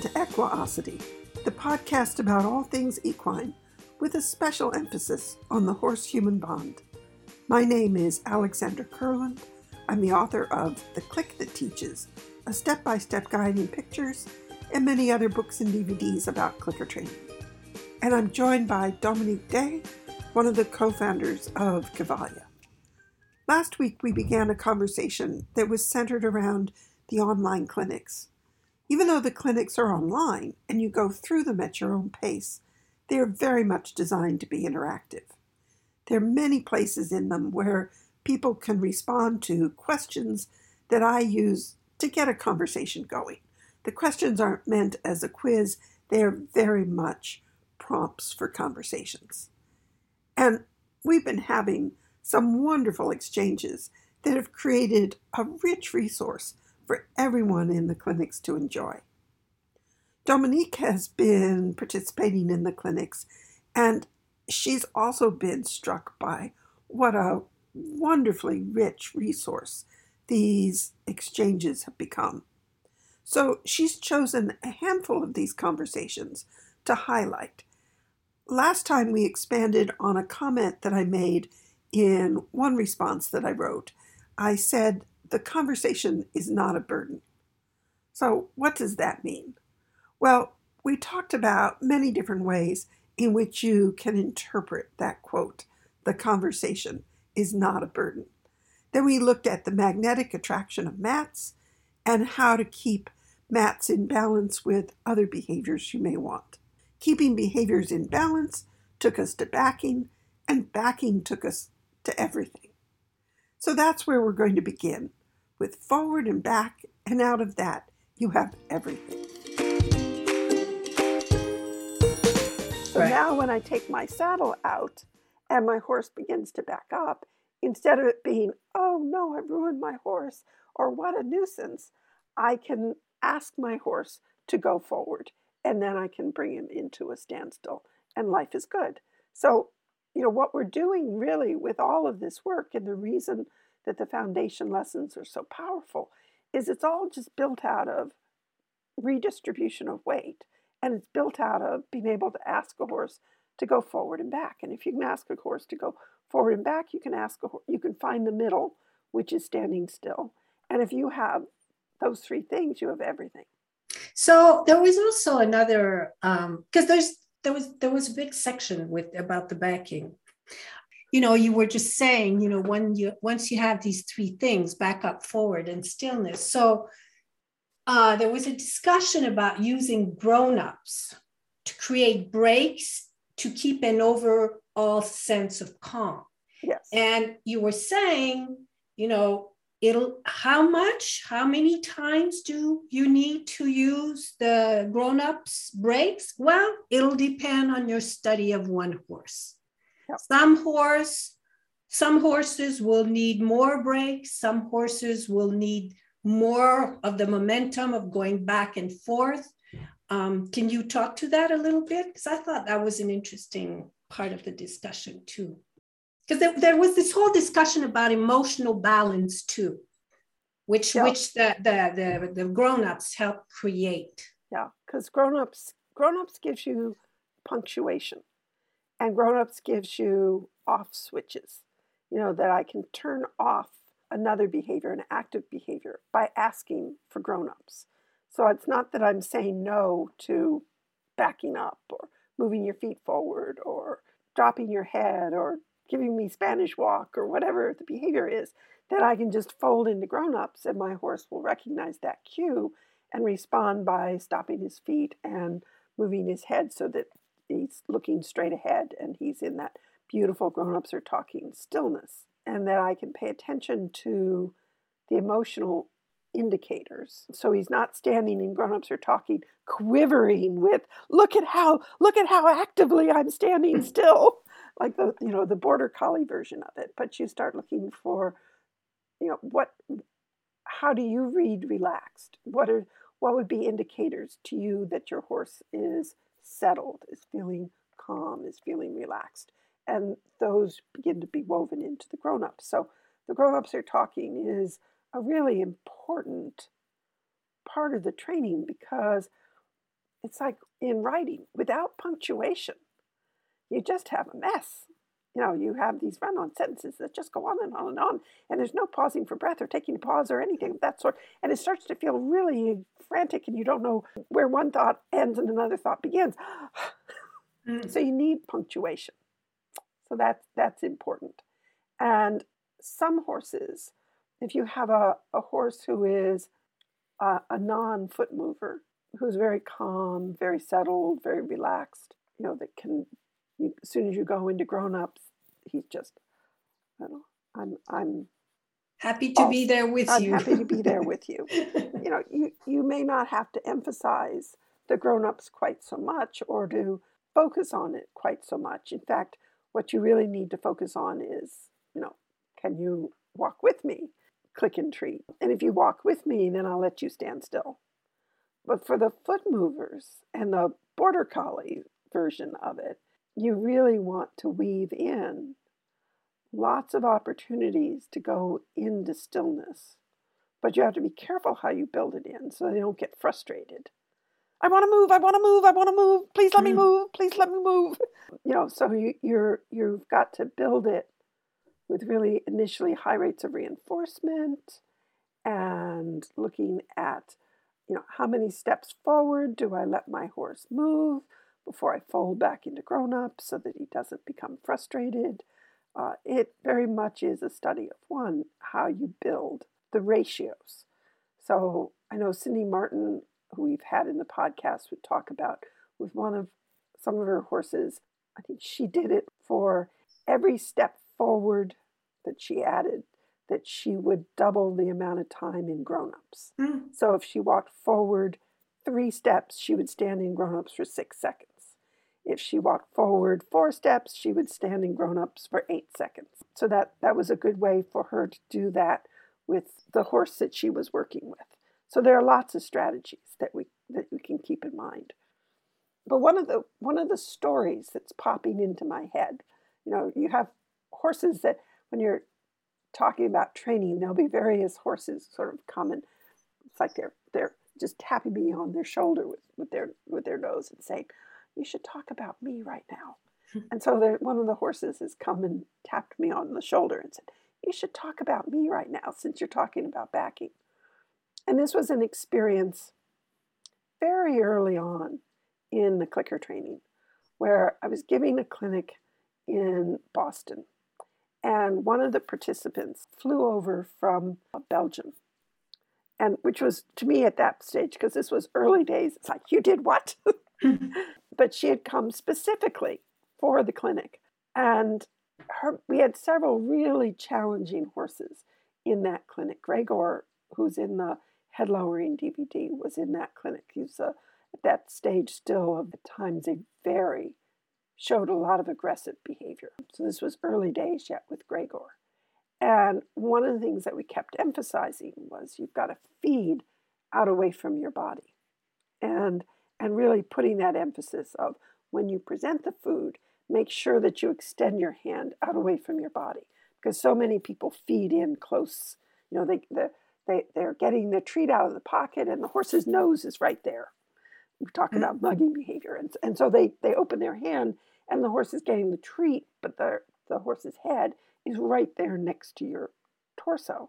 To Equiosity, the podcast about all things equine, with a special emphasis on the horse human bond. My name is Alexandra Kurland. I'm the author of The Click That Teaches, a step by step guide in pictures, and many other books and DVDs about clicker training. And I'm joined by Dominique Day, one of the co founders of Cavalia. Last week, we began a conversation that was centered around the online clinics. Even though the clinics are online and you go through them at your own pace, they are very much designed to be interactive. There are many places in them where people can respond to questions that I use to get a conversation going. The questions aren't meant as a quiz, they are very much prompts for conversations. And we've been having some wonderful exchanges that have created a rich resource for everyone in the clinics to enjoy. Dominique has been participating in the clinics and she's also been struck by what a wonderfully rich resource these exchanges have become. So she's chosen a handful of these conversations to highlight. Last time we expanded on a comment that I made in one response that I wrote. I said the conversation is not a burden. So, what does that mean? Well, we talked about many different ways in which you can interpret that quote the conversation is not a burden. Then we looked at the magnetic attraction of mats and how to keep mats in balance with other behaviors you may want. Keeping behaviors in balance took us to backing, and backing took us to everything. So that's where we're going to begin with forward and back, and out of that, you have everything. So right. now, when I take my saddle out and my horse begins to back up, instead of it being, oh no, I ruined my horse, or what a nuisance, I can ask my horse to go forward and then I can bring him into a standstill and life is good. So, you know, what we're doing really with all of this work and the reason that the foundation lessons are so powerful is it's all just built out of redistribution of weight and it's built out of being able to ask a horse to go forward and back. And if you can ask a horse to go forward and back you can ask a you can find the middle which is standing still. And if you have those three things you have everything. So there was also another because um, there's there was there was a big section with about the backing you know you were just saying you know when you once you have these three things back up forward and stillness. So uh, there was a discussion about using grown-ups to create breaks to keep an overall sense of calm. Yes. And you were saying you know it'll how much how many times do you need to use the grown-ups breaks? Well it'll depend on your study of one horse some horse, some horses will need more breaks. Some horses will need more of the momentum of going back and forth. Um, can you talk to that a little bit? Because I thought that was an interesting part of the discussion too. Because there, there, was this whole discussion about emotional balance too, which yeah. which the the the, the grown-ups help create. Yeah, because grown-ups grown-ups gives you punctuation. And grown-ups gives you off switches, you know, that I can turn off another behavior, an active behavior, by asking for grown-ups. So it's not that I'm saying no to backing up or moving your feet forward or dropping your head or giving me Spanish walk or whatever the behavior is, that I can just fold into grown-ups and my horse will recognize that cue and respond by stopping his feet and moving his head so that he's looking straight ahead and he's in that beautiful grown-ups are talking stillness and that I can pay attention to the emotional indicators. So he's not standing and grown-ups are talking quivering with look at how look at how actively I'm standing still. Like the you know the border collie version of it. But you start looking for you know what how do you read relaxed? What are what would be indicators to you that your horse is settled, is feeling calm, is feeling relaxed. And those begin to be woven into the grown ups. So the grown ups are talking is a really important part of the training because it's like in writing without punctuation, you just have a mess. You know, you have these run on sentences that just go on and on and on, and there's no pausing for breath or taking a pause or anything of that sort. And it starts to feel really frantic, and you don't know where one thought ends and another thought begins. mm. So you need punctuation. So that's that's important. And some horses, if you have a, a horse who is a, a non foot mover, who's very calm, very settled, very relaxed, you know, that can, you, as soon as you go into grown ups, he's just, I don't know, I'm, I'm happy to be there with I'm you. I'm happy to be there with you. you know, you, you may not have to emphasize the grown ups quite so much or to focus on it quite so much. In fact, what you really need to focus on is, you know, can you walk with me? Click and treat. And if you walk with me, then I'll let you stand still. But for the foot movers and the border collie version of it, you really want to weave in lots of opportunities to go into stillness. But you have to be careful how you build it in so they don't get frustrated. I want to move, I want to move, I want to move. Please let me mm. move, please let me move. You know, so you, you're you've got to build it with really initially high rates of reinforcement and looking at you know how many steps forward do I let my horse move before I fold back into grown up so that he doesn't become frustrated. Uh, it very much is a study of one how you build the ratios. So I know Cindy Martin, who we've had in the podcast, would talk about with one of some of her horses. I think she did it for every step forward that she added that she would double the amount of time in grown-ups. Mm. So if she walked forward three steps, she would stand in grown-ups for six seconds. If she walked forward four steps, she would stand in grown-ups for eight seconds. So that, that was a good way for her to do that with the horse that she was working with. So there are lots of strategies that we that we can keep in mind. But one of the one of the stories that's popping into my head, you know, you have horses that when you're talking about training, there'll be various horses sort of come and it's like they're they're just tapping me on their shoulder with, with their with their nose and saying, "You should talk about me right now." and so one of the horses has come and tapped me on the shoulder and said, "You should talk about me right now since you're talking about backing." And this was an experience very early on in the clicker training where I was giving a clinic in Boston and one of the participants flew over from Belgium. And which was to me at that stage, because this was early days, it's like, you did what? but she had come specifically for the clinic. And her, we had several really challenging horses in that clinic. Gregor, who's in the head lowering DVD, was in that clinic. He's a, at that stage still of the times a very showed a lot of aggressive behavior. So this was early days yet with Gregor. And one of the things that we kept emphasizing was you've got to feed out away from your body. And and really putting that emphasis of when you present the food, make sure that you extend your hand out away from your body. Because so many people feed in close. You know, they the, they they're getting the treat out of the pocket and the horse's nose is right there. We talk about mm-hmm. mugging behavior. And, and so they, they open their hand and the horse is getting the treat, but the, the horse's head is right there next to your torso.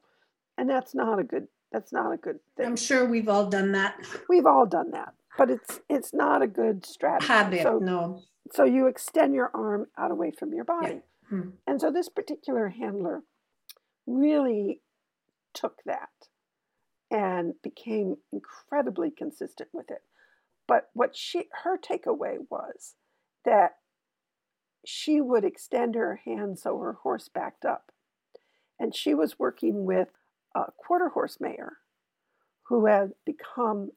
And that's not a good that's not a good thing. I'm sure we've all done that. We've all done that. But it's it's not a good strategy. Habit, so, no. So you extend your arm out away from your body. Yeah. Hmm. And so this particular handler really took that and became incredibly consistent with it. But what she her takeaway was that she would extend her hand so her horse backed up. And she was working with a quarter horse mare who had become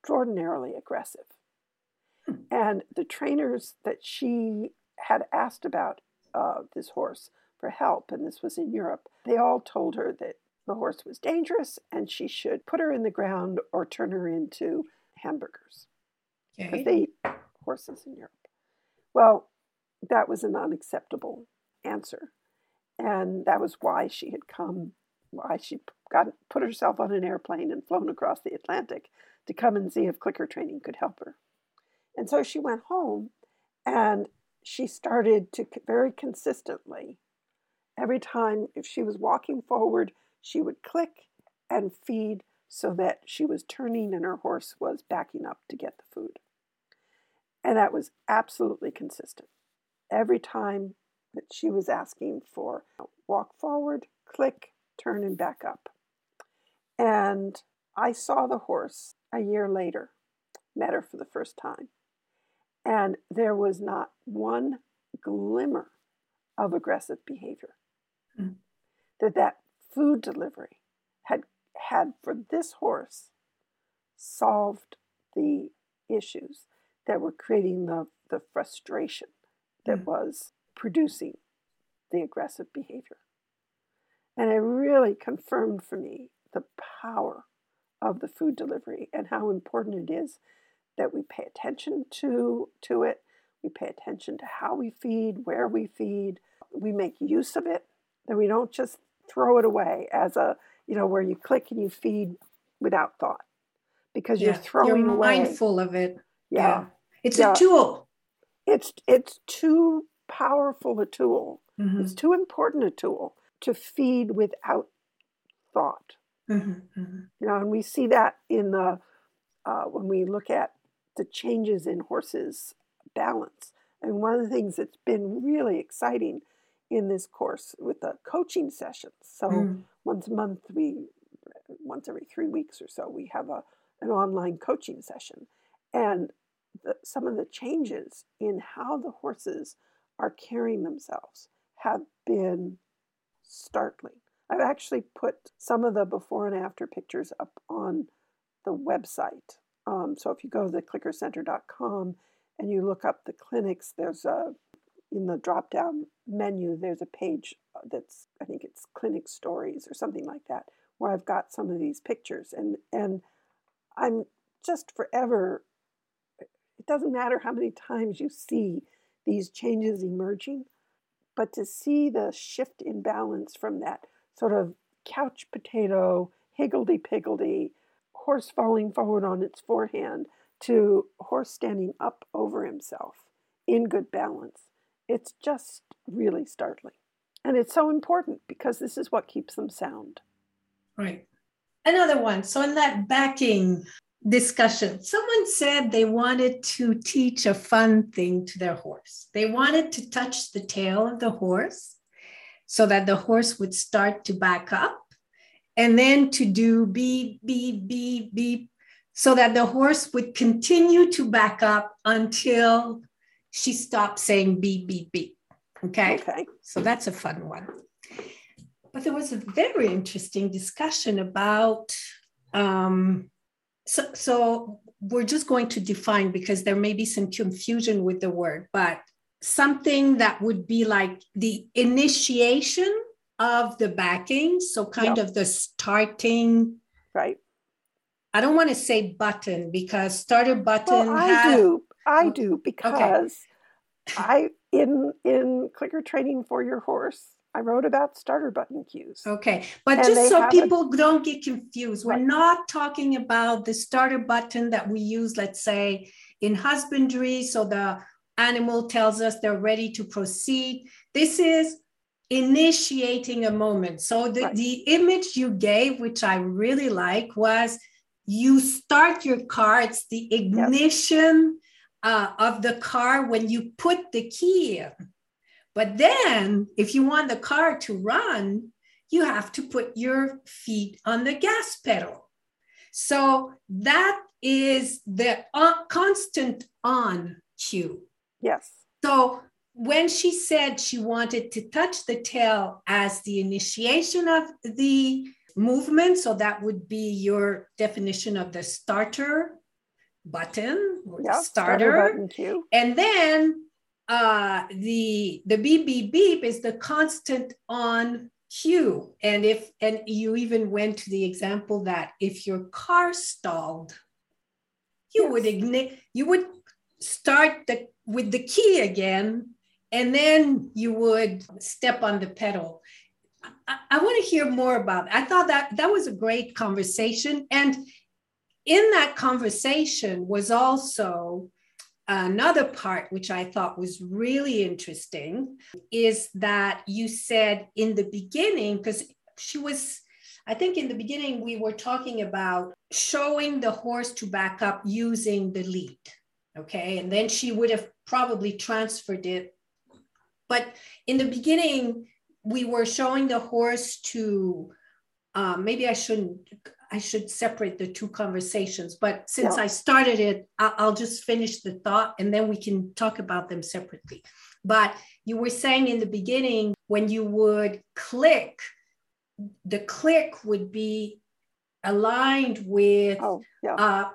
extraordinarily aggressive. Hmm. And the trainers that she had asked about uh, this horse for help, and this was in Europe, they all told her that the horse was dangerous and she should put her in the ground or turn her into hamburgers. Because okay. they eat horses in Europe. Well, that was an unacceptable answer. And that was why she had come, why she got put herself on an airplane and flown across the Atlantic to come and see if clicker training could help her. And so she went home and she started to very consistently, every time if she was walking forward, she would click and feed so that she was turning and her horse was backing up to get the food. And that was absolutely consistent. Every time that she was asking for walk forward, click, turn, and back up. And I saw the horse a year later, met her for the first time. And there was not one glimmer of aggressive behavior. Mm. That that food delivery had had for this horse solved the issues that were creating the, the frustration that mm. was producing the aggressive behavior. And it really confirmed for me the power of the food delivery and how important it is that we pay attention to, to it. We pay attention to how we feed, where we feed. We make use of it, that we don't just throw it away as a, you know, where you click and you feed without thought because yeah, you're throwing you're away. mindful of it. Yeah. yeah. It's yeah. a tool. It's it's too powerful a tool. Mm-hmm. It's too important a tool to feed without thought. Mm-hmm. Mm-hmm. You know, and we see that in the uh, when we look at the changes in horses' balance. And one of the things that's been really exciting in this course with the coaching sessions. So mm. once a month, we once every three weeks or so, we have a an online coaching session, and the, some of the changes in how the horses are carrying themselves have been startling. I've actually put some of the before and after pictures up on the website. Um, so if you go to theclickercenter.com and you look up the clinics, there's a in the drop down menu, there's a page that's I think it's clinic stories or something like that, where I've got some of these pictures and and I'm just forever it doesn't matter how many times you see these changes emerging, but to see the shift in balance from that sort of couch potato, higgledy piggledy, horse falling forward on its forehand to horse standing up over himself in good balance. It's just really startling. And it's so important because this is what keeps them sound. Right. Another one. So, in that backing discussion, someone said they wanted to teach a fun thing to their horse. They wanted to touch the tail of the horse so that the horse would start to back up and then to do beep, beep, beep, beep, so that the horse would continue to back up until she stopped saying beep, beep, beep. Okay. Okay. So that's a fun one. But there was a very interesting discussion about. Um, so, so we're just going to define because there may be some confusion with the word, but something that would be like the initiation of the backing. So, kind yep. of the starting. Right. I don't want to say button because starter button. Well, I has, do. I mm, do because okay. I in in clicker training for your horse. I wrote about starter button cues. Okay, but and just so people a, don't get confused, we're right. not talking about the starter button that we use, let's say, in husbandry. So the animal tells us they're ready to proceed. This is initiating a moment. So the, right. the image you gave, which I really like, was you start your car, it's the ignition yep. uh, of the car when you put the key in. But then, if you want the car to run, you have to put your feet on the gas pedal. So that is the uh, constant on cue. Yes. So when she said she wanted to touch the tail as the initiation of the movement, so that would be your definition of the starter button or yep, starter, starter button cue. And then uh, the the beep beep beep is the constant on cue. And if and you even went to the example that if your car stalled, you yes. would ignite, you would start the with the key again and then you would step on the pedal. I, I want to hear more about. It. I thought that that was a great conversation, and in that conversation was also another part which I thought was really interesting is that you said in the beginning, because she was, I think in the beginning, we were talking about showing the horse to back up using the lead. Okay. And then she would have probably transferred it. But in the beginning, we were showing the horse to uh, maybe I shouldn't I should separate the two conversations. But since yeah. I started it, I'll just finish the thought and then we can talk about them separately. But you were saying in the beginning, when you would click, the click would be aligned with, oh, yeah. uh,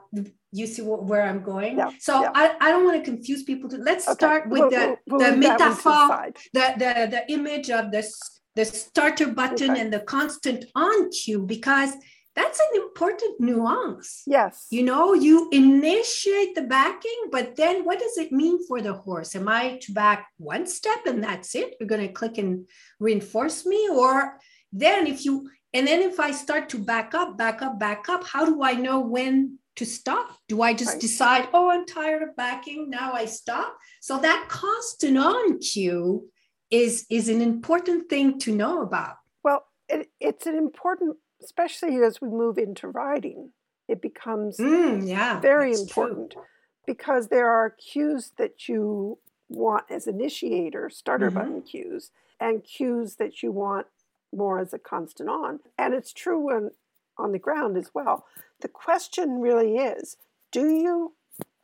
you see what, where I'm going? Yeah, so yeah. I, I don't want to confuse people. To, let's okay. start with we'll, the, we'll, we'll the metaphor, the, the, the image of the, the starter button okay. and the constant on cue, because that's an important nuance. Yes. You know, you initiate the backing, but then what does it mean for the horse? Am I to back one step and that's it? You're going to click and reinforce me? Or then if you, and then if I start to back up, back up, back up, how do I know when to stop? Do I just right. decide, oh, I'm tired of backing, now I stop? So that constant on cue is, is an important thing to know about. Well, it, it's an important especially as we move into riding, it becomes mm, yeah, very important true. because there are cues that you want as initiator, starter mm-hmm. button cues, and cues that you want more as a constant on. And it's true when on the ground as well. The question really is do you,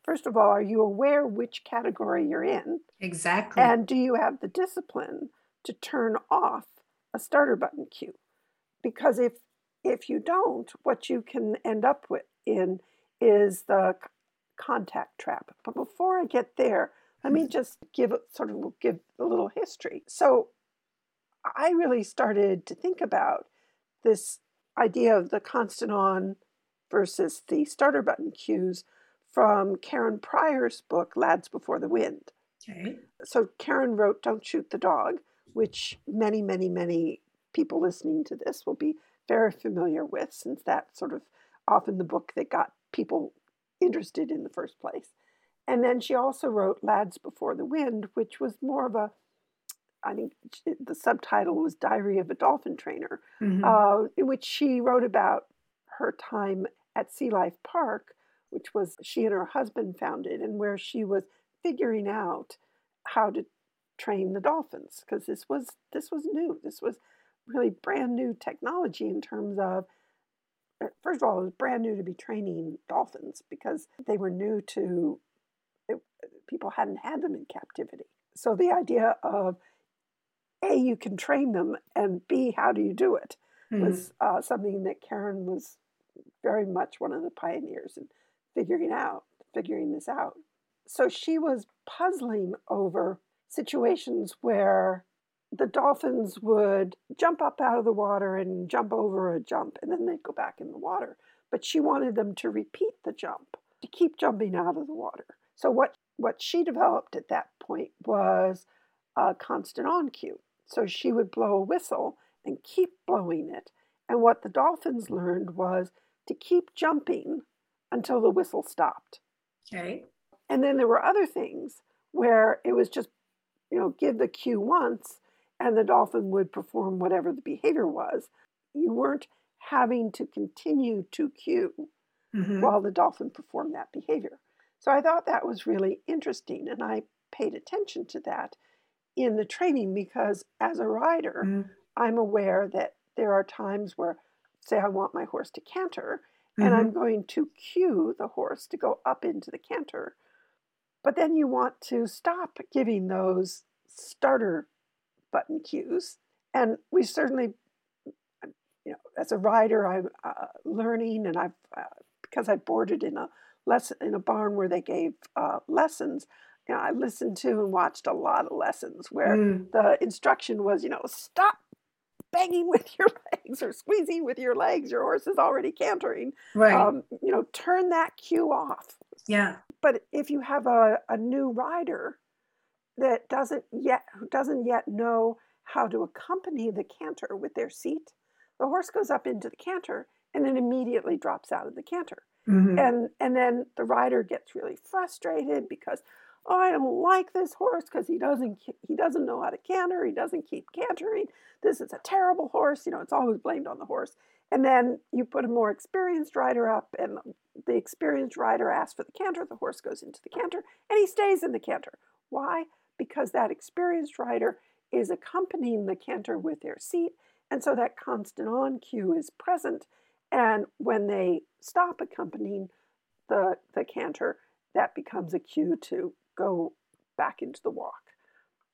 first of all, are you aware which category you're in? Exactly. And do you have the discipline to turn off a starter button cue? Because if if you don't, what you can end up with in is the contact trap. But before I get there, let me just give sort of give a little history. So I really started to think about this idea of the constant on versus the starter button cues from Karen Pryor's book, Lads Before the Wind. Okay. So Karen wrote Don't Shoot the Dog, which many, many, many people listening to this will be very familiar with, since that's sort of often the book that got people interested in the first place. And then she also wrote Lads Before the Wind, which was more of a, I think the subtitle was Diary of a Dolphin Trainer, mm-hmm. uh, in which she wrote about her time at Sea Life Park, which was she and her husband founded, and where she was figuring out how to train the dolphins because this was this was new. This was really brand new technology in terms of uh, first of all it was brand new to be training dolphins because they were new to it, people hadn't had them in captivity so the idea of a you can train them and b how do you do it mm-hmm. was uh, something that karen was very much one of the pioneers in figuring out figuring this out so she was puzzling over situations where the dolphins would jump up out of the water and jump over a jump, and then they'd go back in the water. But she wanted them to repeat the jump, to keep jumping out of the water. So what what she developed at that point was a constant on cue. So she would blow a whistle and keep blowing it. And what the dolphins learned was to keep jumping until the whistle stopped. Okay. And then there were other things where it was just, you know, give the cue once and the dolphin would perform whatever the behavior was. You weren't having to continue to cue mm-hmm. while the dolphin performed that behavior. So I thought that was really interesting, and I paid attention to that in the training because as a rider, mm-hmm. I'm aware that there are times where, say, I want my horse to canter, mm-hmm. and I'm mm-hmm. going to cue the horse to go up into the canter. But then you want to stop giving those starter button cues. And we certainly, you know, as a rider, I'm uh, learning, and I've uh, because I boarded in a lesson in a barn where they gave uh, lessons. You know, I listened to and watched a lot of lessons where mm. the instruction was, you know, stop banging with your legs or squeezing with your legs. Your horse is already cantering. Right. Um, you know, turn that cue off. Yeah. But if you have a, a new rider that doesn't yet who doesn't yet know how to accompany the canter with their seat. The horse goes up into the canter and then immediately drops out of the canter. Mhm. And and then the rider gets really frustrated because oh, I don't like this horse because he doesn't he doesn't know how to canter. He doesn't keep cantering. This is a terrible horse. You know, it's always blamed on the horse. And then you put a more experienced rider up, and the experienced rider asks for the canter. The horse goes into the canter, and he stays in the canter. Why? Because that experienced rider is accompanying the canter with their seat, and so that constant on cue is present. And when they stop accompanying the the canter, that becomes a cue to go back into the walk.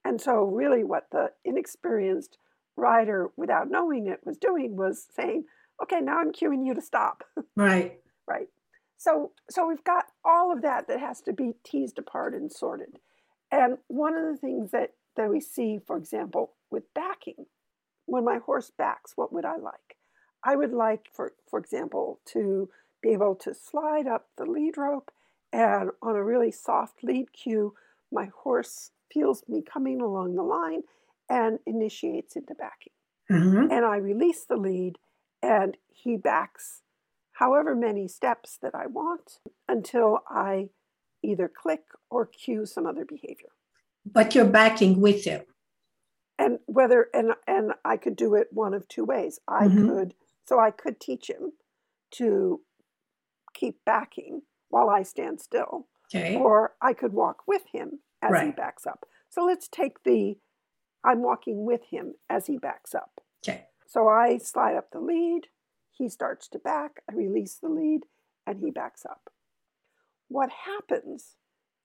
And so, really, what the inexperienced rider, without knowing it, was doing was saying, "Okay, now I'm cueing you to stop." Right. right? So, so we've got all of that that has to be teased apart and sorted. And one of the things that that we see, for example, with backing, when my horse backs, what would I like? I would like, for for example, to be able to slide up the lead rope, and on a really soft lead cue, my horse feels me coming along the line and initiates into backing Mhm. and I release the lead, and he backs however many steps that I want until I either click or cue some other behavior. But you're backing with him. And whether and and I could do it one of two ways. I Mhm. could so I could teach him to keep backing while I stand still, Okay. or I could walk with him as he backs up. So let's take the I'm walking with him as he backs up. Okay. So I slide up the lead, he starts to back, I release the lead, and he backs up. What happens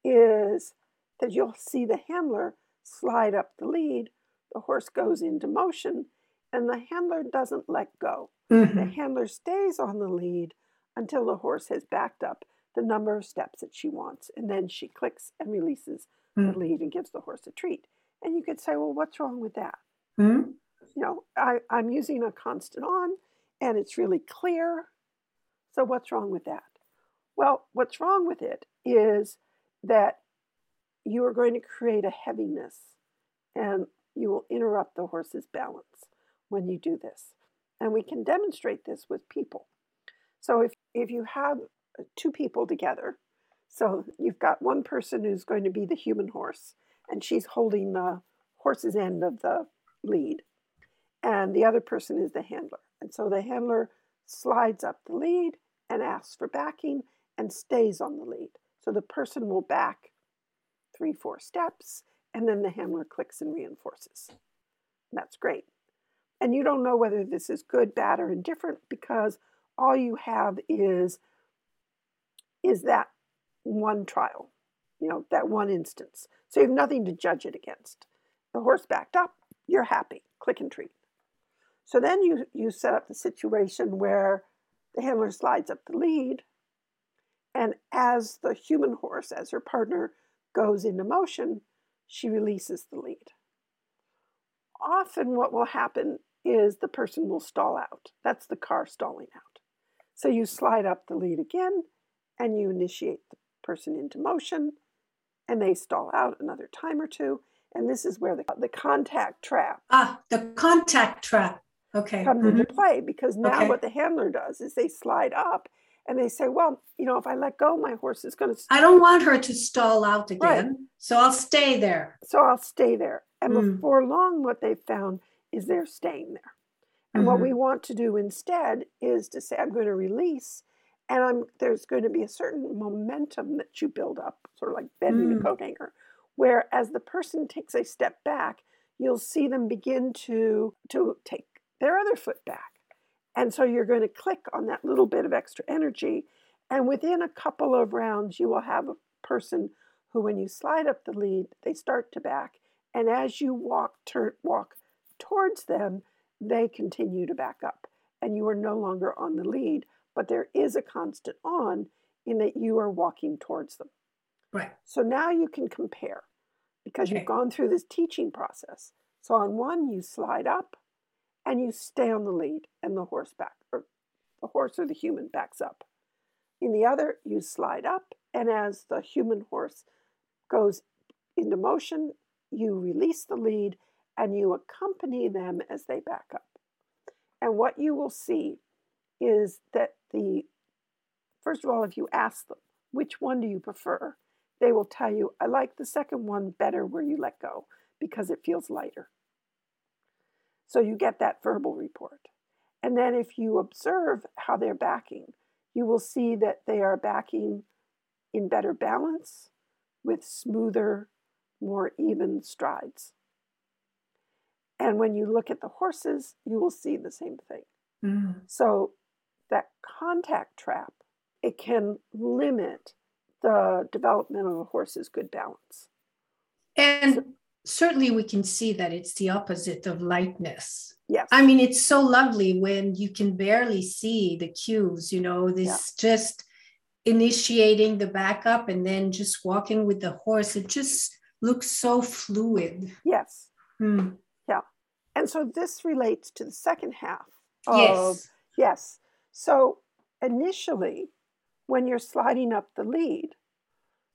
is that you'll see the handler slide up the lead, the horse goes into motion, and the handler doesn't let go. The Mhm. handler stays on the lead until the horse has backed up the number of steps that she wants, and then she clicks and releases the Mm. lead and gives the horse a treat. And you could say, well, what's wrong with that? Mhm. you know, I, I'm using a constant on and it's really clear. So, what's wrong with that? Well, what's wrong with it is that you are going to create a heaviness and you will interrupt the horse's balance when you do this. And we can demonstrate this with people. So, if, if you have two people together, so you've got one person who's going to be the human horse and she's holding the horse's end of the lead and the other person is the handler. And so the handler slides up the lead and asks for backing and stays on the lead. So the person will back three, four steps, and then the handler clicks and reinforces. That's great. And you don't know whether this is good, bad, or indifferent because all you have is is that one trial, you know, that one instance. So you have nothing to judge it against. The horse backed up, you're happy, click and treat. So then you, you set up the situation where the handler slides up the lead, and as the human horse, as her partner goes into motion, she releases the lead. Often, what will happen is the person will stall out. That's the car stalling out. So you slide up the lead again, and you initiate the person into motion, and they stall out another time or two. And this is where the, the contact trap Ah, the contact trap. Okay. comes Mhm. into play because now Okay. what the handler does is they slide up and they say, well, you know, if I let go, my horse is going to, I don't want her to stall out again, Right. so I'll stay there. so I'll stay there. And Mm. before long, what they've found is they're staying there. And what Mhm. we want to do instead is to say, I'm going to release, and I'm there's going to be a certain momentum that you build up, sort of like bending Mm. a coat hanger, where as the person takes a step back, you'll see them begin to to take their other foot back. And so you're going to click on that little bit of extra energy. And within a couple of rounds, you will have a person who, when you slide up the lead, they start to back. And as you walk, turn, walk towards them, they continue to back up. And you are no longer on the lead, but there is a constant on in that you are walking towards them. Right. So now you can compare because Okay. you've gone through this teaching process. So on one, you slide up and you stay on the lead, and the horse back, or the horse or the human backs up. In the other, you slide up, and as the human horse goes into motion, you release the lead and you accompany them as they back up. And what you will see is that the first of all, if you ask them which one do you prefer, they will tell you, I like the second one better where you let go because it feels lighter. So you get that verbal report. And then if you observe how they're backing, you will see that they are backing in better balance with smoother, more even strides. And when you look at the horses, you will see the same thing. Mm. So that contact trap, it can limit the development of a horse's good balance. And certainly we can see that it's the opposite of lightness. Yes. I mean, it's so lovely when you can barely see the cues, you know, this yeah. just initiating the backup and then just walking with the horse. It just looks so fluid. Yes. Hmm. Yeah. And so this relates to the second half of yes. yes. So initially, when you're sliding up the lead,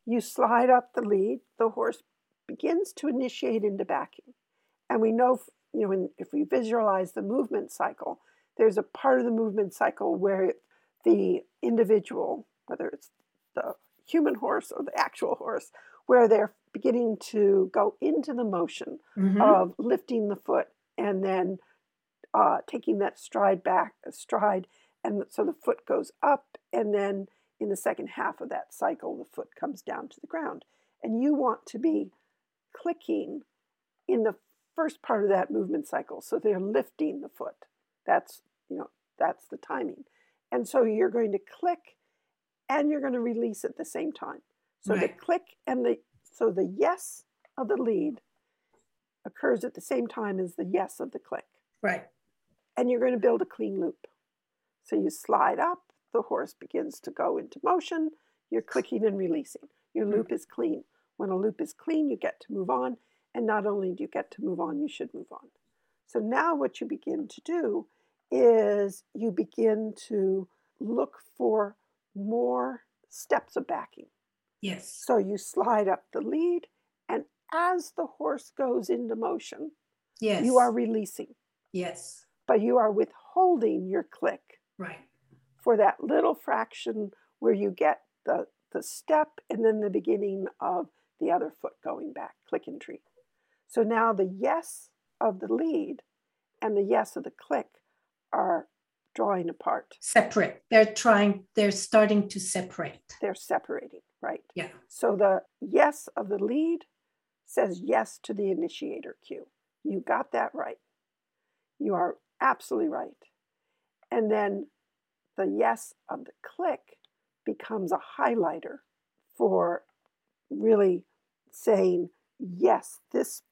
you slide up the lead, the horse begins to initiate into backing. And we know, you know, if we visualize the movement cycle, there's a part of the movement cycle where the individual, whether it's the human horse or the actual horse, where they're beginning to go into the motion mm-hmm. of lifting the foot and then uh, taking that stride back, a stride, and so the foot goes up, and then in the second half of that cycle, the foot comes down to the ground. And you want to be clicking in the first part of that movement cycle. So they're lifting the foot. That's, you know, that's the timing. And so you're going to click and you're going to release at the same time. So right. the click and the so the yes of the lead occurs at the same time as the yes of the click. Right. And you're going to build a clean loop. So you slide up, the horse begins to go into motion, you're clicking and releasing. Your hmm. loop is clean. When a loop is clean, you get to move on. And not only do you get to move on, you should move on. So now what you begin to do is you begin to look for more steps of backing. Yes. So you slide up the lead, and as the horse goes into motion, yes. you are releasing. Yes. But you are withholding your click. Right. For that little fraction where you get the, the step and then the beginning of the other foot going back, click and treat. So now the yes of the lead and the yes of the click are drawing apart. Separate. They're trying, they're starting to separate. They're separating, right? Yeah. So the yes of the lead says yes to the initiator cue. You got that right. You are absolutely right. And then the yes of the click becomes a highlighter for really saying, yes, this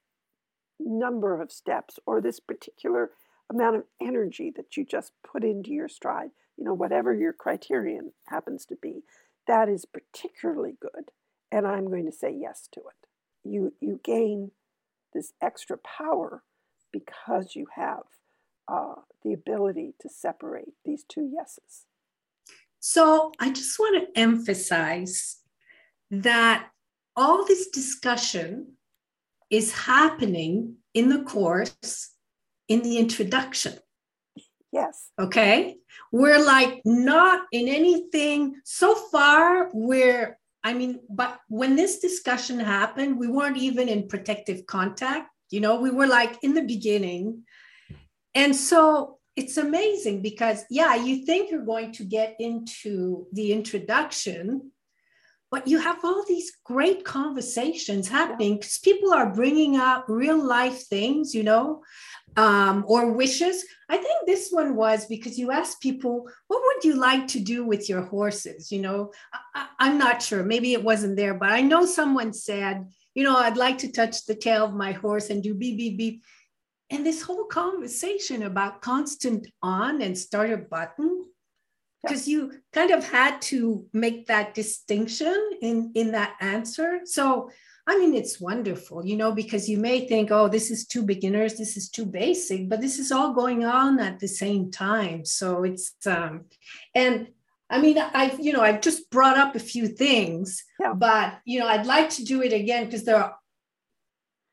number of steps or this particular amount of energy that you just put into your stride, you know, whatever your criterion happens to be, that is particularly good. And I'm going to say yes to it. You, you gain this extra power because you have uh, the ability to separate these two yeses. So I just want to emphasize that all this discussion is happening in the course in the introduction. Yes. Okay. We're like not in anything so far. We're, I mean, but when this discussion happened, we weren't even in protective contact. You know, we were like in the beginning. And so it's amazing because, yeah, you think you're going to get into the introduction but you have all these great conversations happening because people are bringing up real life things you know um, or wishes. I think this one was because you asked people what would you like to do with your horses? You know I, i'm not sure. Maybe it wasn't there but i know someone said you know i'd like to touch the tail of my horse and do beep beep beep and this whole conversation about constant on and starter button because you kind of had to make that distinction in in that answer. So i mean it's wonderful you know because you may think oh this is too beginners this is too basic but this is all going on at the same time. So it's um and i mean i've you know i've just brought up a few things yeah. but you know i'd like to do it again because there are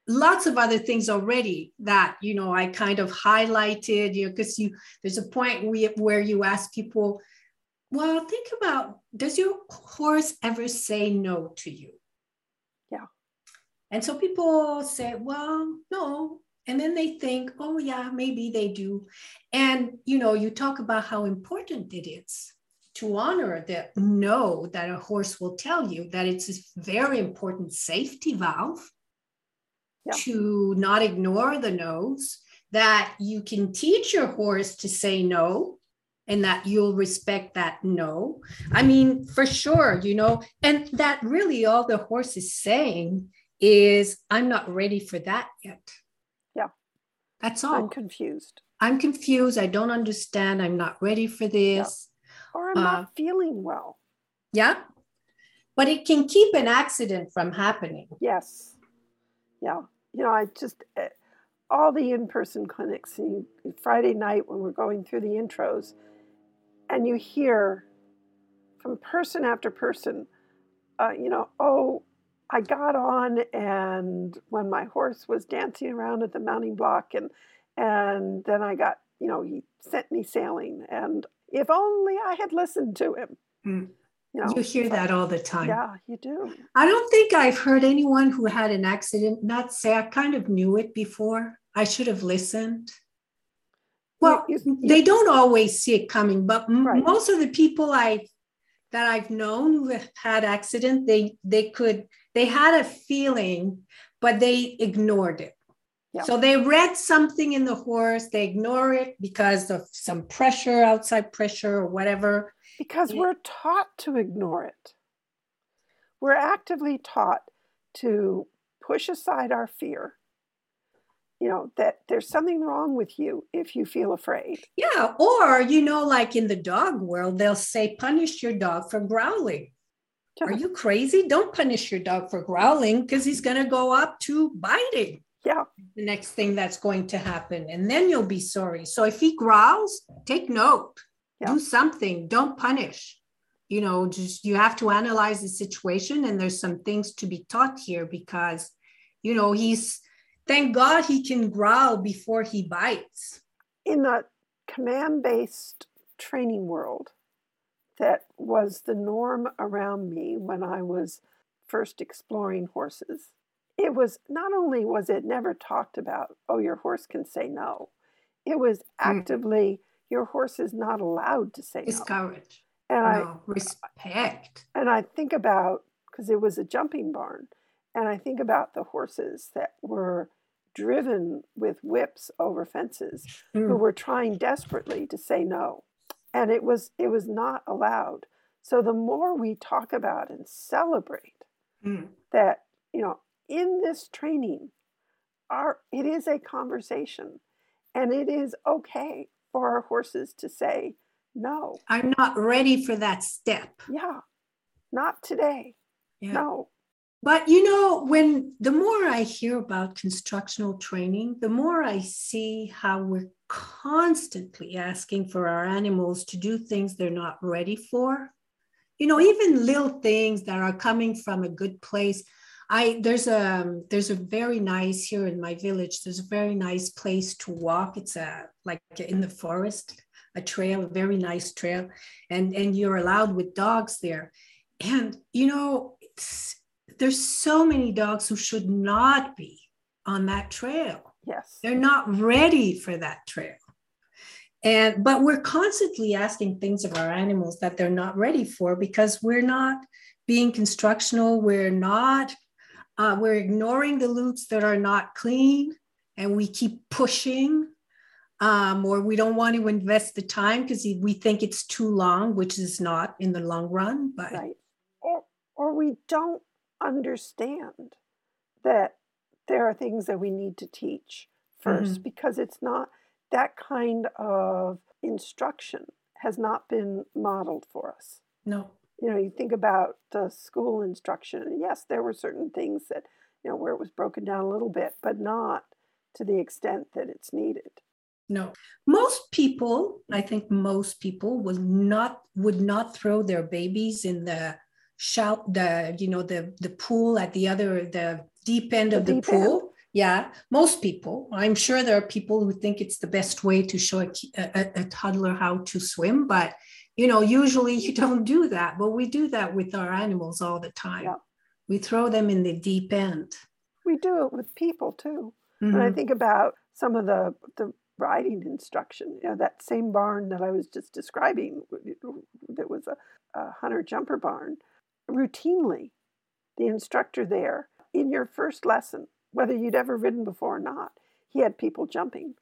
lots of other things already that you know i kind of highlighted you know because you there's a point we, where you ask people well think about does your horse ever say no to you? Yeah. And so people say well no. And then they think oh yeah maybe they do. And you know you talk about how important it is to honor the no that a horse will tell you that it's a very important safety valve yeah. to not ignore the no's, that you can teach your horse to say no and that you'll respect that no. I mean, for sure, you know, and that really all the horse is saying is, I'm not ready for that yet. Yeah. That's all. I'm confused. I'm confused. I don't understand. I'm not ready for this. Yeah. Or I'm uh, not feeling well. Yeah. But it can keep an accident from happening. Yes. Yeah you know, I just eh, all the in-person clinics. You, Friday night when we're going through the intros, and you hear from person after person, uh, you know, oh, I got on, and when my horse was dancing around at the mounting block, and and then I got, you know, he sent me sailing, and if only I had listened to him. Mm. You, know, you hear that all the time. Yeah, you do. I don't think I've heard anyone who had an accident not say, I kind of knew it before. I should have listened. Well, you, you, they don't always see it coming, but right. most of the people I that I've known who have had accident, they they could they had a feeling, but they ignored it. Yeah. So they read something in the horse, they ignore it because of some pressure, outside pressure, or whatever because yeah. we're taught to ignore it. We're actively taught to push aside our fear. You know, that there's something wrong with you if you feel afraid. Yeah. Or, you know, like in the dog world, they'll say, punish your dog for growling. Are you crazy? Don't punish your dog for growling because he's going to go up to biting. Yeah. The next thing that's going to happen. And then you'll be sorry. So if he growls, take note yeah. do something don't punish you know just you have to analyze the situation and there's some things to be taught here because you know he's thank god he can growl before he bites in the command based training world that was the norm around me when i was first exploring horses it was not only was it never talked about oh your horse can say no it was mm. actively mm your horse is not allowed to say discourage no. and no, I respect. And I think about because it was a jumping barn, and I think about the horses that were driven with whips over fences mm. who were trying desperately to say no and it was it was not allowed so the more we talk about and celebrate mm. that you know in this training our it is a conversation and it is okay for our horses to say, no. I'm not ready for that step. Yeah, not today. Yeah. No. But you know, when the more I hear about constructional training, the more I see how we're constantly asking for our animals to do things they're not ready for. You know, even little things that are coming from a good place. I there's a um, there's a very nice here in my village. There's a very nice place to walk. It's a like in the forest, a trail, a very nice trail, and and you're allowed with dogs there. And you know, there's so many dogs who should not be on that trail. Yes, they're not ready for that trail. And but we're constantly asking things of our animals that they're not ready for because we're not being constructional. We're not uh, we're ignoring the loops that are not clean and we keep pushing um, or we don't want to invest the time because we think it's too long, which is not in the long run. But right. or, or we don't understand that there are things that we need to teach 1st mm-hmm. because it's not that kind of instruction has not been modeled for us. No you know, you think about the school instruction. Yes, there were certain things that, you know, where it was broken down a little bit, but not to the extent that it's needed. No. Most people, I think most people would not would not throw their babies in the shout the you know the the pool at the other the deep end the of the pool end. Yeah, most people. I'm sure there are people who think it's the best way to show a, a, a, toddler how to swim, but you know, usually you don't do that. But we do that with our animals all the time. Yeah. We throw them in the deep end. We do it with people too. Mm-hmm. When I think about some of the the riding instruction, you know, that same barn that I was just describing, that was a, a hunter jumper barn, routinely, the instructor there in your first lesson whether you'd ever ridden before or not. He had people jumping.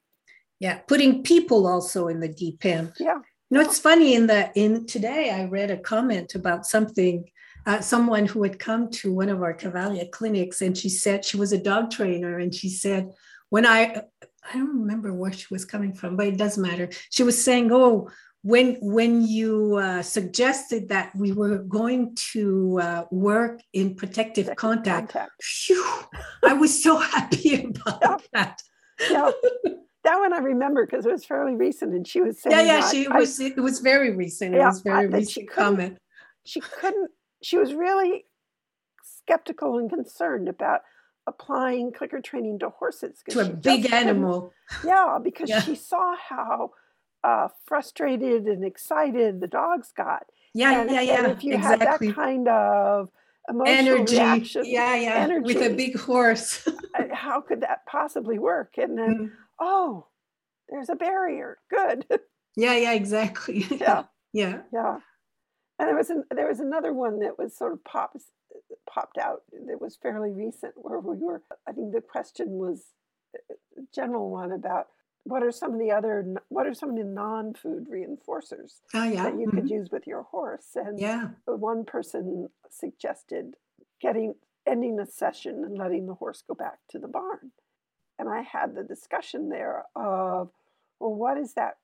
Yeah, putting people also in the deep end. Yeah. You know, it's funny in the in today I read a comment about something, uh, someone who had come to one of our Cavalia clinics, and she said she was a dog trainer, and she said when I I don't remember where she was coming from, but it doesn't matter. She was saying, "Oh, when when you uh, suggested that we were going to uh, work in protective contact, contact. Whew, I was so happy about yeah. that. yeah, that one I remember because it was fairly recent, and she was saying, "Yeah, yeah, she I, was. it was very recent. Yeah, it was very I, recent comment. She couldn't. She was really skeptical and concerned about applying clicker training to horses to a big animal. Yeah, because yeah. she saw how uh, frustrated and excited the dogs got. Yeah, and, yeah, yeah. if you exactly. have that kind of emotional energy, reaction, yeah, yeah, energy, with a big horse, how could that possibly work? And then, mm. Oh, there's a barrier. Good. Yeah, yeah, exactly. Yeah, yeah, yeah. And there was an, there was another one that was sort of pops popped out that was fairly recent where we were. I think the question was a general one about what are some of the other what are some of the non-food reinforcers oh, yeah. that you mm-hmm. could use with your horse and yeah one person suggested getting ending a session and letting the horse go back to the barn and i had the discussion there of well what is that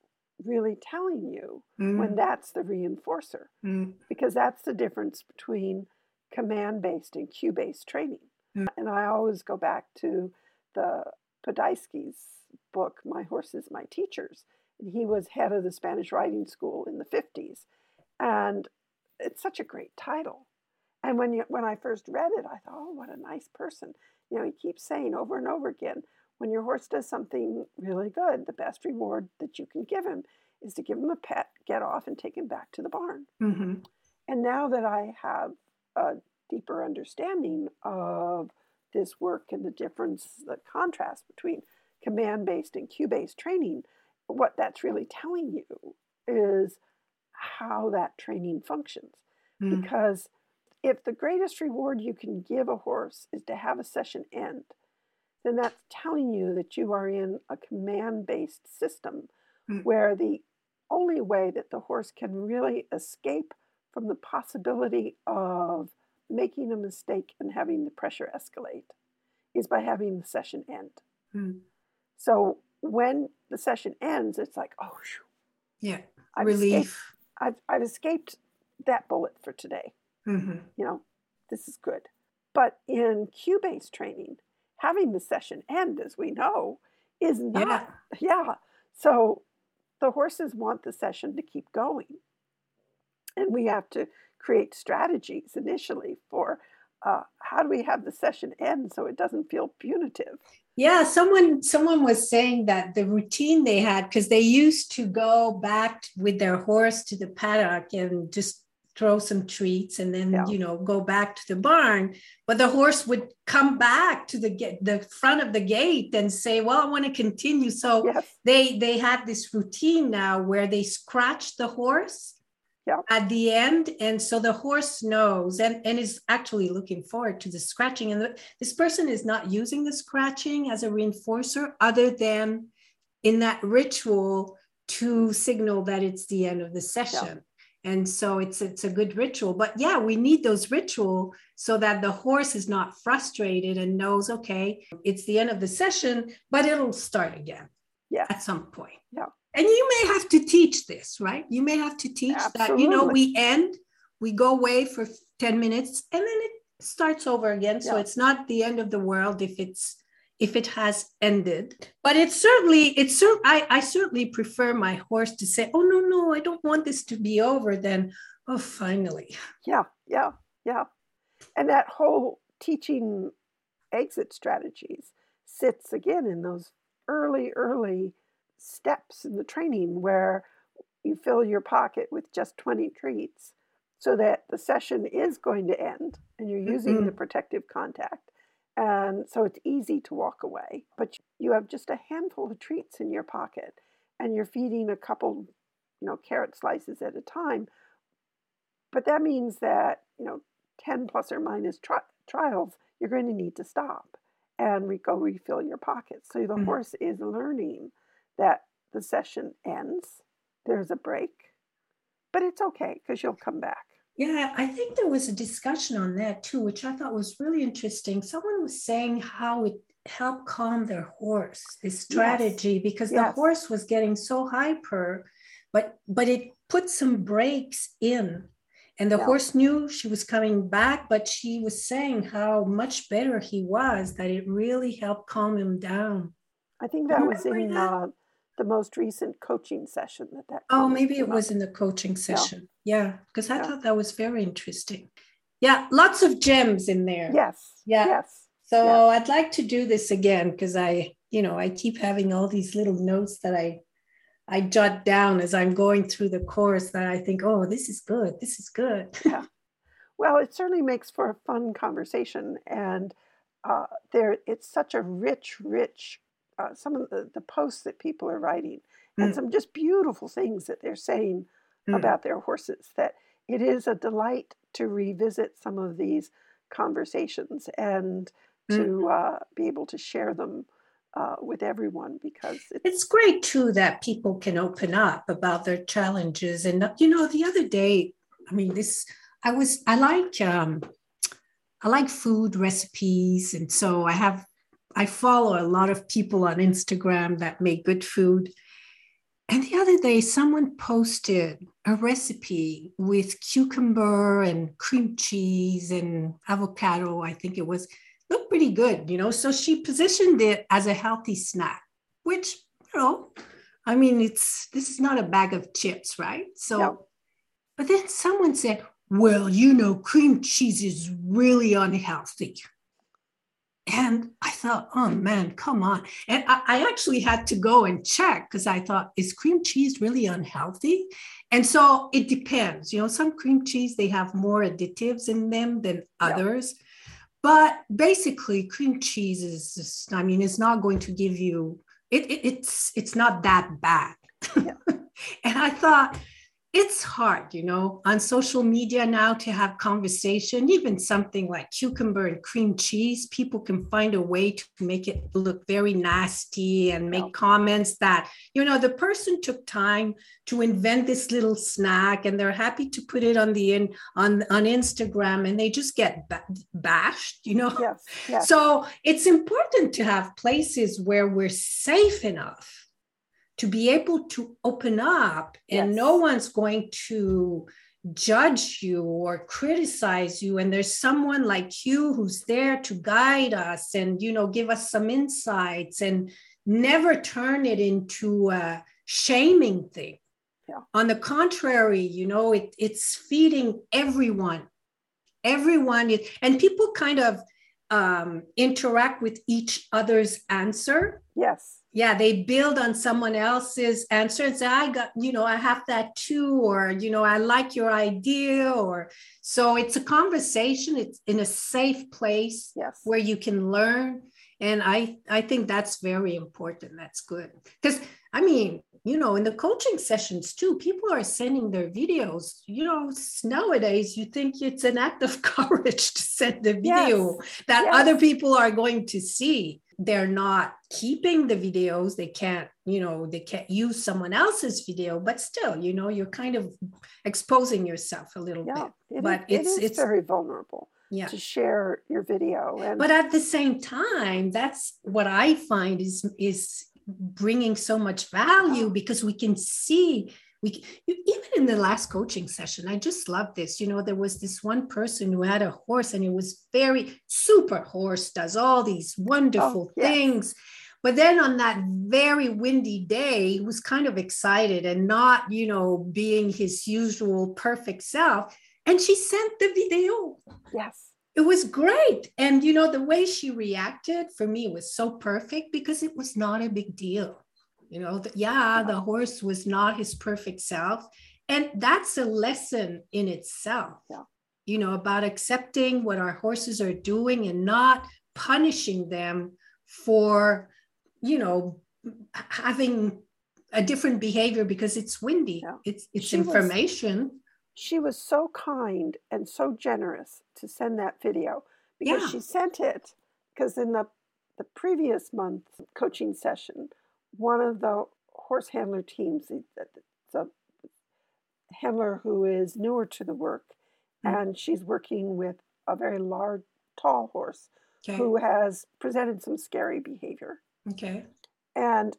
really telling you mm. when that's the reinforcer mm. because that's the difference between command based and cue based training mm. and i always go back to the Podhajsky's book, My Horses, My Teachers. And he was head of the Spanish Riding School in the 50s. And it's such a great title. And when, you, when I first read it, I thought, oh, what a nice person. You know, he keeps saying over and over again, when your horse does something really good, the best reward that you can give him is to give him a pet, get off, and take him back to the barn. Mm-hmm. And now that I have a deeper understanding of this work and the difference, the contrast between command based and cue based training, what that's really telling you is how that training functions. Mm. Because if the greatest reward you can give a horse is to have a session end, then that's telling you that you are in a command based system mm. where the only way that the horse can really escape from the possibility of making a mistake and having the pressure escalate is by having the session end. Mm. So when the session ends, it's like, oh, yeah, I've relief. Escaped, I've, I've escaped that bullet for today. Mm-hmm. You know, this is good. But in cue based training, having the session end, as we know, is not, yeah. yeah. So the horses want the session to keep going. And we have to create strategies initially for uh, how do we have the session end so it doesn't feel punitive? Yeah, someone someone was saying that the routine they had because they used to go back with their horse to the paddock and just throw some treats and then yeah. you know go back to the barn but the horse would come back to the get the front of the gate and say well i want to continue so yes. they they had this routine now where they scratch the horse yeah. at the end. And so the horse knows and, and is actually looking forward to the scratching. And the, this person is not using the scratching as a reinforcer other than in that ritual to signal that it's the end of the session. Yeah. And so it's it's a good ritual. But yeah, we need those ritual so that the horse is not frustrated and knows, okay, it's the end of the session, but it'll start again. Yeah. At some point. Yeah and you may have to teach this right you may have to teach Absolutely. that you know we end we go away for 10 minutes and then it starts over again so it's not the end of the world if it's if it has ended but it's certainly it's cer- I, I certainly prefer my horse to say oh no no i don't want this to be over than oh finally yeah yeah yeah and that whole teaching exit strategies sits again in those early, early steps in the training where you fill your pocket with just 20 treats so that the session is going to end and you're using mm-hmm. the protective contact. And so it's easy to walk away, but you have just a handful of treats in your pocket and you're feeding a couple, you know, carrot slices at a time. But that means that, you know, 10 plus or minus tri- trials, you're going to need to stop and re- go refill your pocket. So the mm-hmm. horse is learning that the session ends, there's a break, but it's okay because you'll come back. Yeah, I think there was a discussion on that too, which I thought was really interesting. Someone was saying how it helped calm their horse, this strategy, yes. because yes. the horse was getting so hyper, but but it put some breaks in. And the yeah. horse knew she was coming back, but she was saying how much better he was, that it really helped calm him down. I think that was in? Uh, the most recent coaching session that that. Oh, maybe it was in the coaching session. Yeah, because yeah, I yeah. thought that was very interesting. Yeah, lots of gems in there. Yes. Yeah. Yes. So yes. I'd like to do this again because I, you know, I keep having all these little notes that I I jot down as I'm going through the course that I think, oh, this is good. This is good. yeah. Well, it certainly makes for a fun conversation, and uh, there it's such a rich, rich uh, some of the, the posts that people are writing and mm. some just beautiful things that they're saying mm. about their horses that it is a delight to revisit some of these conversations and to uh, be able to share them uh, with everyone because it's, it's, great too that people can open up about their challenges and you know the other day i mean this i was i like um i like food recipes and so i have I follow a lot of people on Instagram that make good food. And the other day, someone posted a recipe with cucumber and cream cheese and avocado, I think it was, looked pretty good, you know. So she positioned it as a healthy snack, which, you know, I mean, it's this is not a bag of chips, right? So, no. but then someone said, well, you know, cream cheese is really unhealthy. And I thought, oh man, come on. And I, I actually had to go and check because I thought, is cream cheese really unhealthy? And so it depends. You know, some cream cheese, they have more additives in them than others. Yeah. But basically, cream cheese is just, I mean, it's not going to give you, it, it it's it's not that bad. Yeah. and I thought, it's hard, you know, on social media now to have conversation, even something like cucumber and cream cheese, people can find a way to make it look very nasty and make comments that, you know, the person took time to invent this little snack and they're happy to put it on the in on on Instagram and they just get bashed, you know. Yes, yes. So it's important to have places where we're safe enough to be able to open up and yes. no one's going to judge you or criticize you. And there's someone like you who's there to guide us and you know give us some insights and never turn it into a shaming thing. Yeah. on the contrary you know it, it's feeding everyone. Everyone is, and people kind of um, interact with each other's answer. Yes yeah they build on someone else's answer and say i got you know i have that too or you know i like your idea or so it's a conversation. It's in a safe place yes. where you can learn. And i i think that's very important. That's good. Because i mean you know in the coaching sessions too people are sending their videos you know nowadays you think it's an act of courage to send the video yes. that yes. other people are going to see they're not keeping the videos they can't you know they can't use someone else's video but still you know you're kind of exposing yourself a little yeah, bit it but is, it's it is it's very vulnerable yeah. to share your video and but at the same time that's what i find is is bringing so much value because we can see we even in the last coaching session i just love this. You know there was this one person who had a horse and it was very super horse does all these wonderful oh, yes. things. But then on that very windy day he was kind of excited and not you know being his usual perfect self. And she sent the video. Yes it was great. And you know, the way she reacted for me was so perfect because it was not a big deal. You know, the, yeah, the horse was not his perfect self. And that's a lesson in itself. Yeah. You know, about accepting what our horses are doing and not punishing them for, you know, having a different behavior because it's windy. Yeah. It's it's She was- information. She was so kind and so generous to send that video because Yeah. she sent it because in the the previous month coaching session, one of the horse handler teams, the, a handler who is newer to the work, Mm. and she's working with a very large, tall horse Okay. who has presented some scary behavior. Okay. And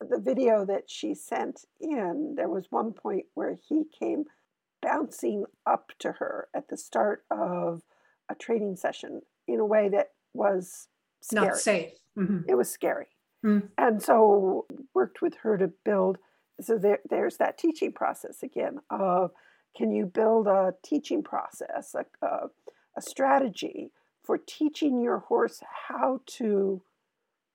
the video that she sent in, there was one point where he came bouncing up to her at the start of a training session in a way that was scary. Not safe. Mhm. It was scary. Mm. And so worked with her to build. So there, there's that teaching process again of can you build a teaching process, a, a, a strategy for teaching your horse how to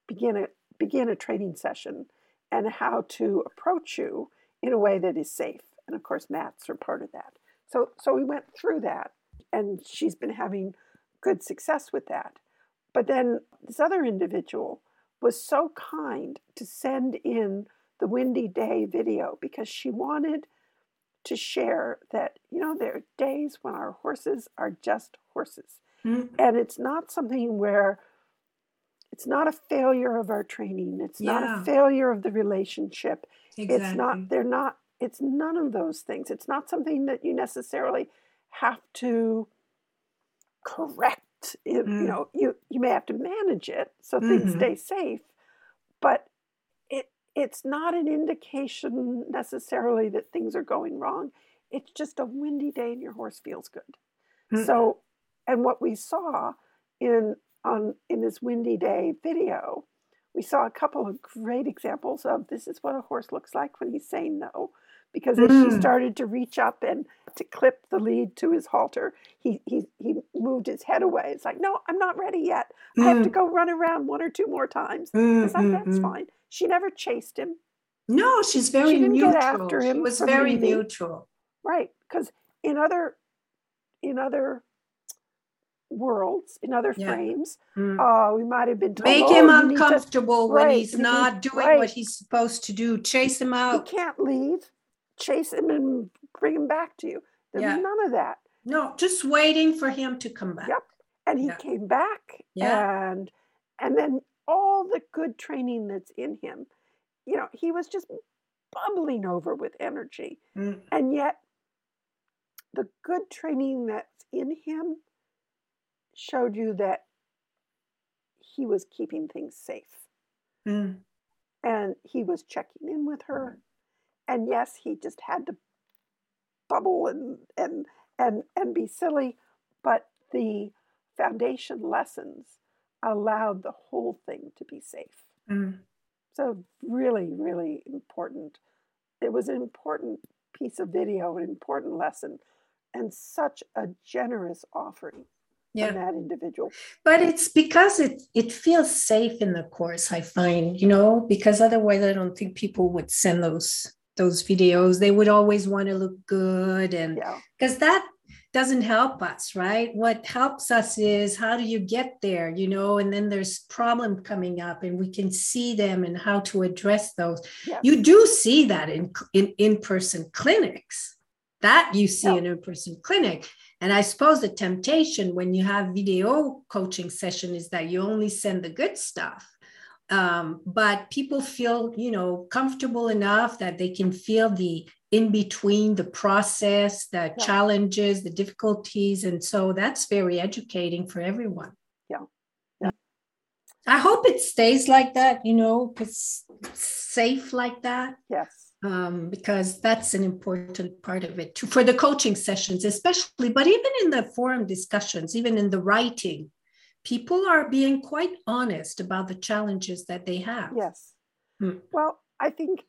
begin a begin a training session and how to approach you in a way that is safe. And of course, mats are part of that. So so we went through that, and she's been having good success with that. But then this other individual was so kind to send in the windy day video because she wanted to share that you know there are days when our horses are just horses Mm. and it's not something where it's not a failure of our training it's not a failure of the relationship Exactly. it's not they're not it's none of those things it's not something that you necessarily have to correct you, you Mm. know you you may have to manage it so things Mhm. stay safe but it it's not an indication necessarily that things are going wrong it's just a windy day and your horse feels good Mm. so and what we saw in on in this windy day video we saw a couple of great examples of this is what a horse looks like when he's saying no because as she Mm. started to reach up and to clip the lead to his halter he he he moved his head away it's like no i'm not ready yet i have to Mm. go run around one or two more times Mm, like mm, that's mm. fine she never chased him No, she's very she didn't get neutral. after she him was very neutral. right because in other in other worlds in other Yeah. frames Mm. uh we might have been told Make "Oh, him need to- uncomfortable when right, he's not doing right. what he's supposed to do. Chase him he out. can't leave chase him and bring him back to you there's Yeah. none of that No, just waiting for him to come back. Yep. and he Yeah. came back Yeah. and and then all the good training that's in him you know he was just bubbling over with energy Mm. and yet the good training that's in him showed you that he was keeping things safe Mm. and he was checking in with her and yes he just had to bubble and and and and be silly but the foundation lessons allowed the whole thing to be safe Mm. so really really important it was an important piece of video an important lesson and such a generous offering Yeah. from that individual But it's because it it feels safe in the course, I find, you know, because otherwise I don't think people would send those those videos. They would always want to look good and yeah because that doesn't help us, right? What helps us is how do you get there, you know, and then there's problem coming up and we can see them and how to address those. yes. You do see that in in in-person clinics. That you see Yeah. in in-person clinic. And I suppose the temptation when you have video coaching session is that you only send the good stuff. Um, but people feel, you know, comfortable enough that they can feel the in between, the process, the challenges, the difficulties. And so that's very educating for everyone. Yeah. Yeah. I hope it stays like that, you know, because safe like that yes um, because that's an important part of it too, for the coaching sessions, especially, but even in the forum discussions, even in the writing, people are being quite honest about the challenges that they have. Yes. Hmm. Well, I think,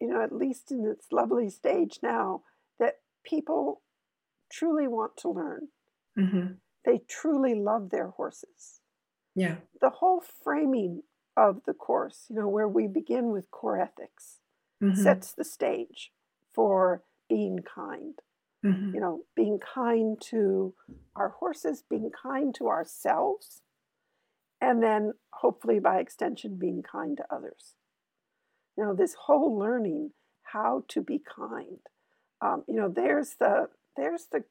you know, at least in its lovely stage now, that people truly want to learn. Mhm. they truly love their horses. Yeah. The whole framing of the course, you know, where we begin with core ethics, Mhm. sets the stage for being kind. Mhm. You know, being kind to our horses, being kind to ourselves, and then hopefully by extension, being kind to others. You know, this whole learning how to be kind. Um, you know, there's the there's the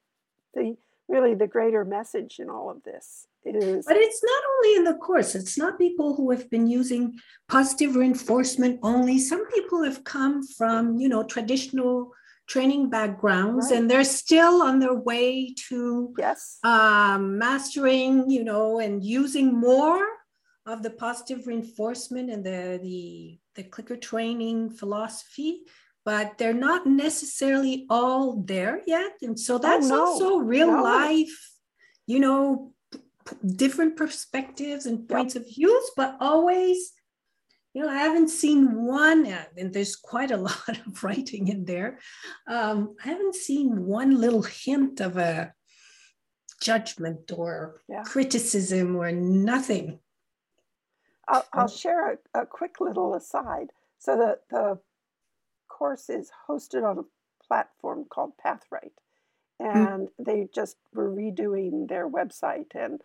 the really the greater message in all of this is But it's not only in the course, it's not people who have been using positive reinforcement only. Some people have come from, you know, traditional training backgrounds Right. and they're still on their way to yes, um, mastering, you know, and using more of the positive reinforcement and the, the, the clicker training philosophy, but they're not necessarily all there yet. And so that's no. also real No. life, you know, p- different perspectives and points of views, but always, you know, I haven't seen one, uh, and there's quite a lot of writing in there. Um, I haven't seen one little hint of a judgment or Yeah. criticism or nothing. I'll, I'll share a, a quick little aside. So the the course is hosted on a platform called Pathwright, and they just were redoing their website, and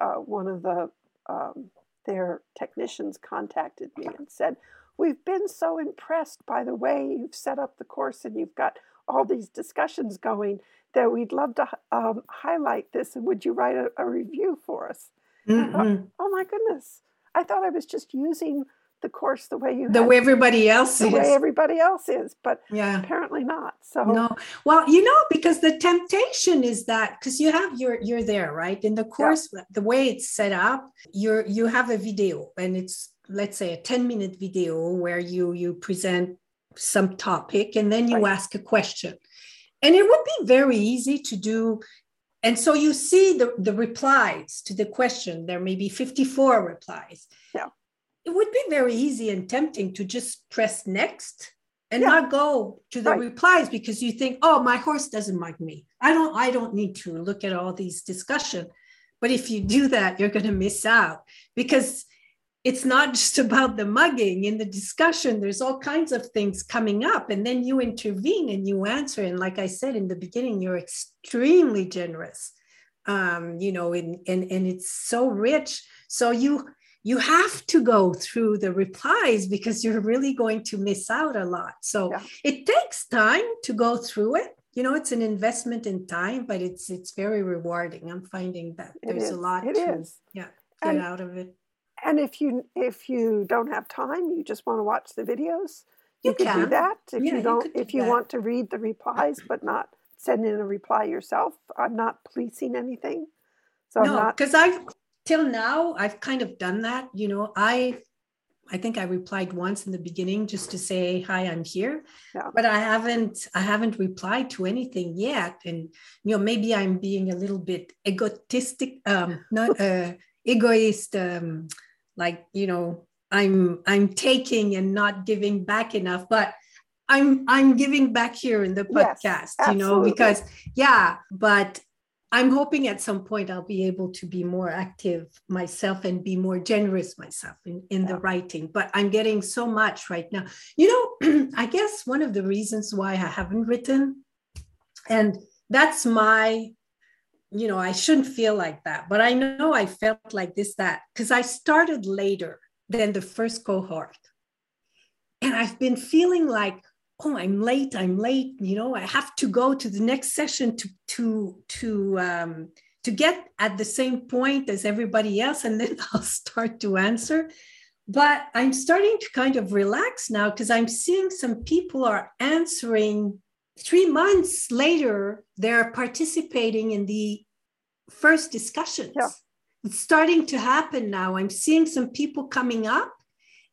uh, one of the um, their technicians contacted me and said, "We've been so impressed by the way you've set up the course, and you've got all these discussions going." That we'd love to um, highlight this, and would you write a, a review for us? Mhm. Oh my goodness. I thought I was just using the course the way you The way everybody else the is. way everybody else is, but yeah. apparently not. So No. Well, you know, because the temptation is that because you have you're you're there, right? In the course, the way it's set up, you're you have a video and it's let's say a 10 minute video where you you present some topic and then you Right. ask a question. And it would be very easy to do. And so you see the, the replies to the question. There may be 54 replies. Yeah. It would be very easy and tempting to just press next and Yeah. not go to the Right. replies because you think, oh, my horse doesn't like me. I don't, I don't need to look at all these discussion. But if you do that, you're going to miss out because it's not just about the mugging in the discussion there's all kinds of things coming up and then you intervene and you answer and like i said in the beginning you're extremely generous um, you know and, and and it's so rich so you you have to go through the replies because you're really going to miss out a lot so Yeah. it takes time to go through it you know it's an investment in time but it's it's very rewarding i'm finding that it there's is. a lot It to is. yeah get And- out of it And if you if you don't have time, you just want to watch the videos, you, You could do that. If Yeah, you you don't do if you that. want to read the replies but not send in a reply yourself, I'm not policing anything. So no because i've till now i've kind of done that you know i i think i replied once in the beginning just to say hi i'm here. Yeah. but i haven't i haven't replied to anything yet. And you know maybe i'm being a little bit egotistic um not uh egoist um like you know i'm i'm taking and not giving back enough but i'm i'm giving back here in the Yes, podcast you know because yeah but I'm hoping at some point I'll be able to be more active myself and be more generous myself in, in the writing. But I'm getting so much right now. You know, I guess one of the reasons why I haven't written, and that's my, you know, I shouldn't feel like that, but I know I felt like this, that, because I started later than the first cohort. And I've been feeling like, oh i'm late i'm late you know i have to go to the next session to to to um to get at the same point as everybody else and then i'll start to answer. But i'm starting to kind of relax now because i'm seeing some people are answering three months later they're participating in the first discussions. Yeah. it's starting to happen now. I'm seeing some people coming up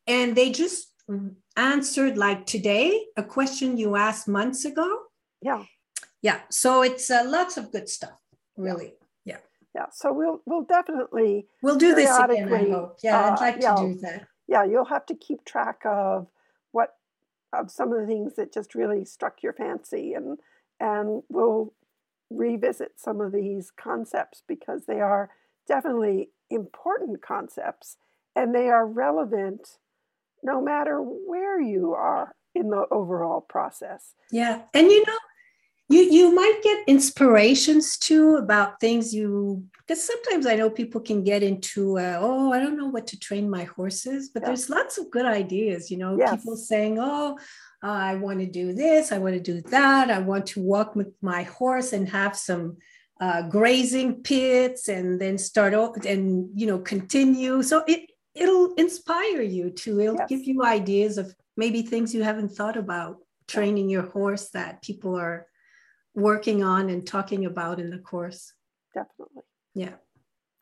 and they just answered like today a question you asked months ago yeah. yeah so it's uh, lots of good stuff really Yeah. Yeah. So we'll we'll definitely we'll do this again i hope yeah i'd uh, like yeah. to do that yeah, you'll have to keep track of what of some of the things that just really struck your fancy and and we'll revisit some of these concepts because they are definitely important concepts and they are relevant no matter where you are in the overall process. Yeah. And you know, you you might get inspirations too about things you because sometimes I know people can get into uh, oh I don't know what to train my horses, but yeah. there's lots of good ideas. You know, yes. people saying oh uh, I want to do this, I want to do that, I want to walk with my horse and have some uh, grazing pits and then start off and you know continue. So it it'll inspire you to it'll yes. give you ideas of maybe things you haven't thought about training your horse that people are working on and talking about in the course. Definitely. Yeah.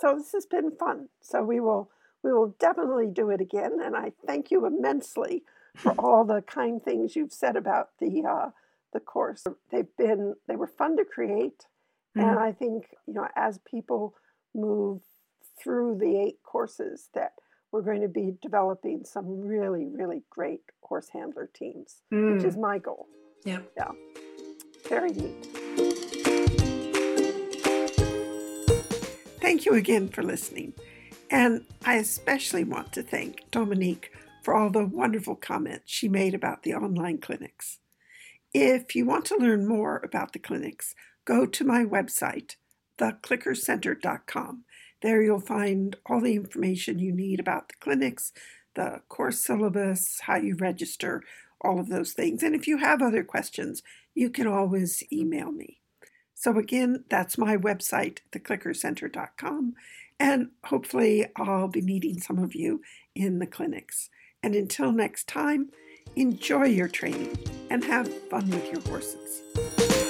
So this has been fun. So we will we will definitely do it again. And I thank you immensely for all the kind things you've said about the uh, the course. They've been they were fun to create, mm-hmm. and I think you know as people move through the eight courses that we're going to be developing some really really great horse handler teams, mm. which is my goal. Yeah. Yeah. Very neat. Thank you again for listening. And I especially want to thank Dominique for all the wonderful comments she made about the online clinics. If you want to learn more about the clinics, go to my website, theclickercenter.com. There you'll find all the information you need about the clinics, the course syllabus, how you register, all of those things. And if you have other questions, you can always email me. So, again, that's my website, theclickercenter.com, and hopefully I'll be meeting some of you in the clinics. And until next time, enjoy your training and have fun with your horses.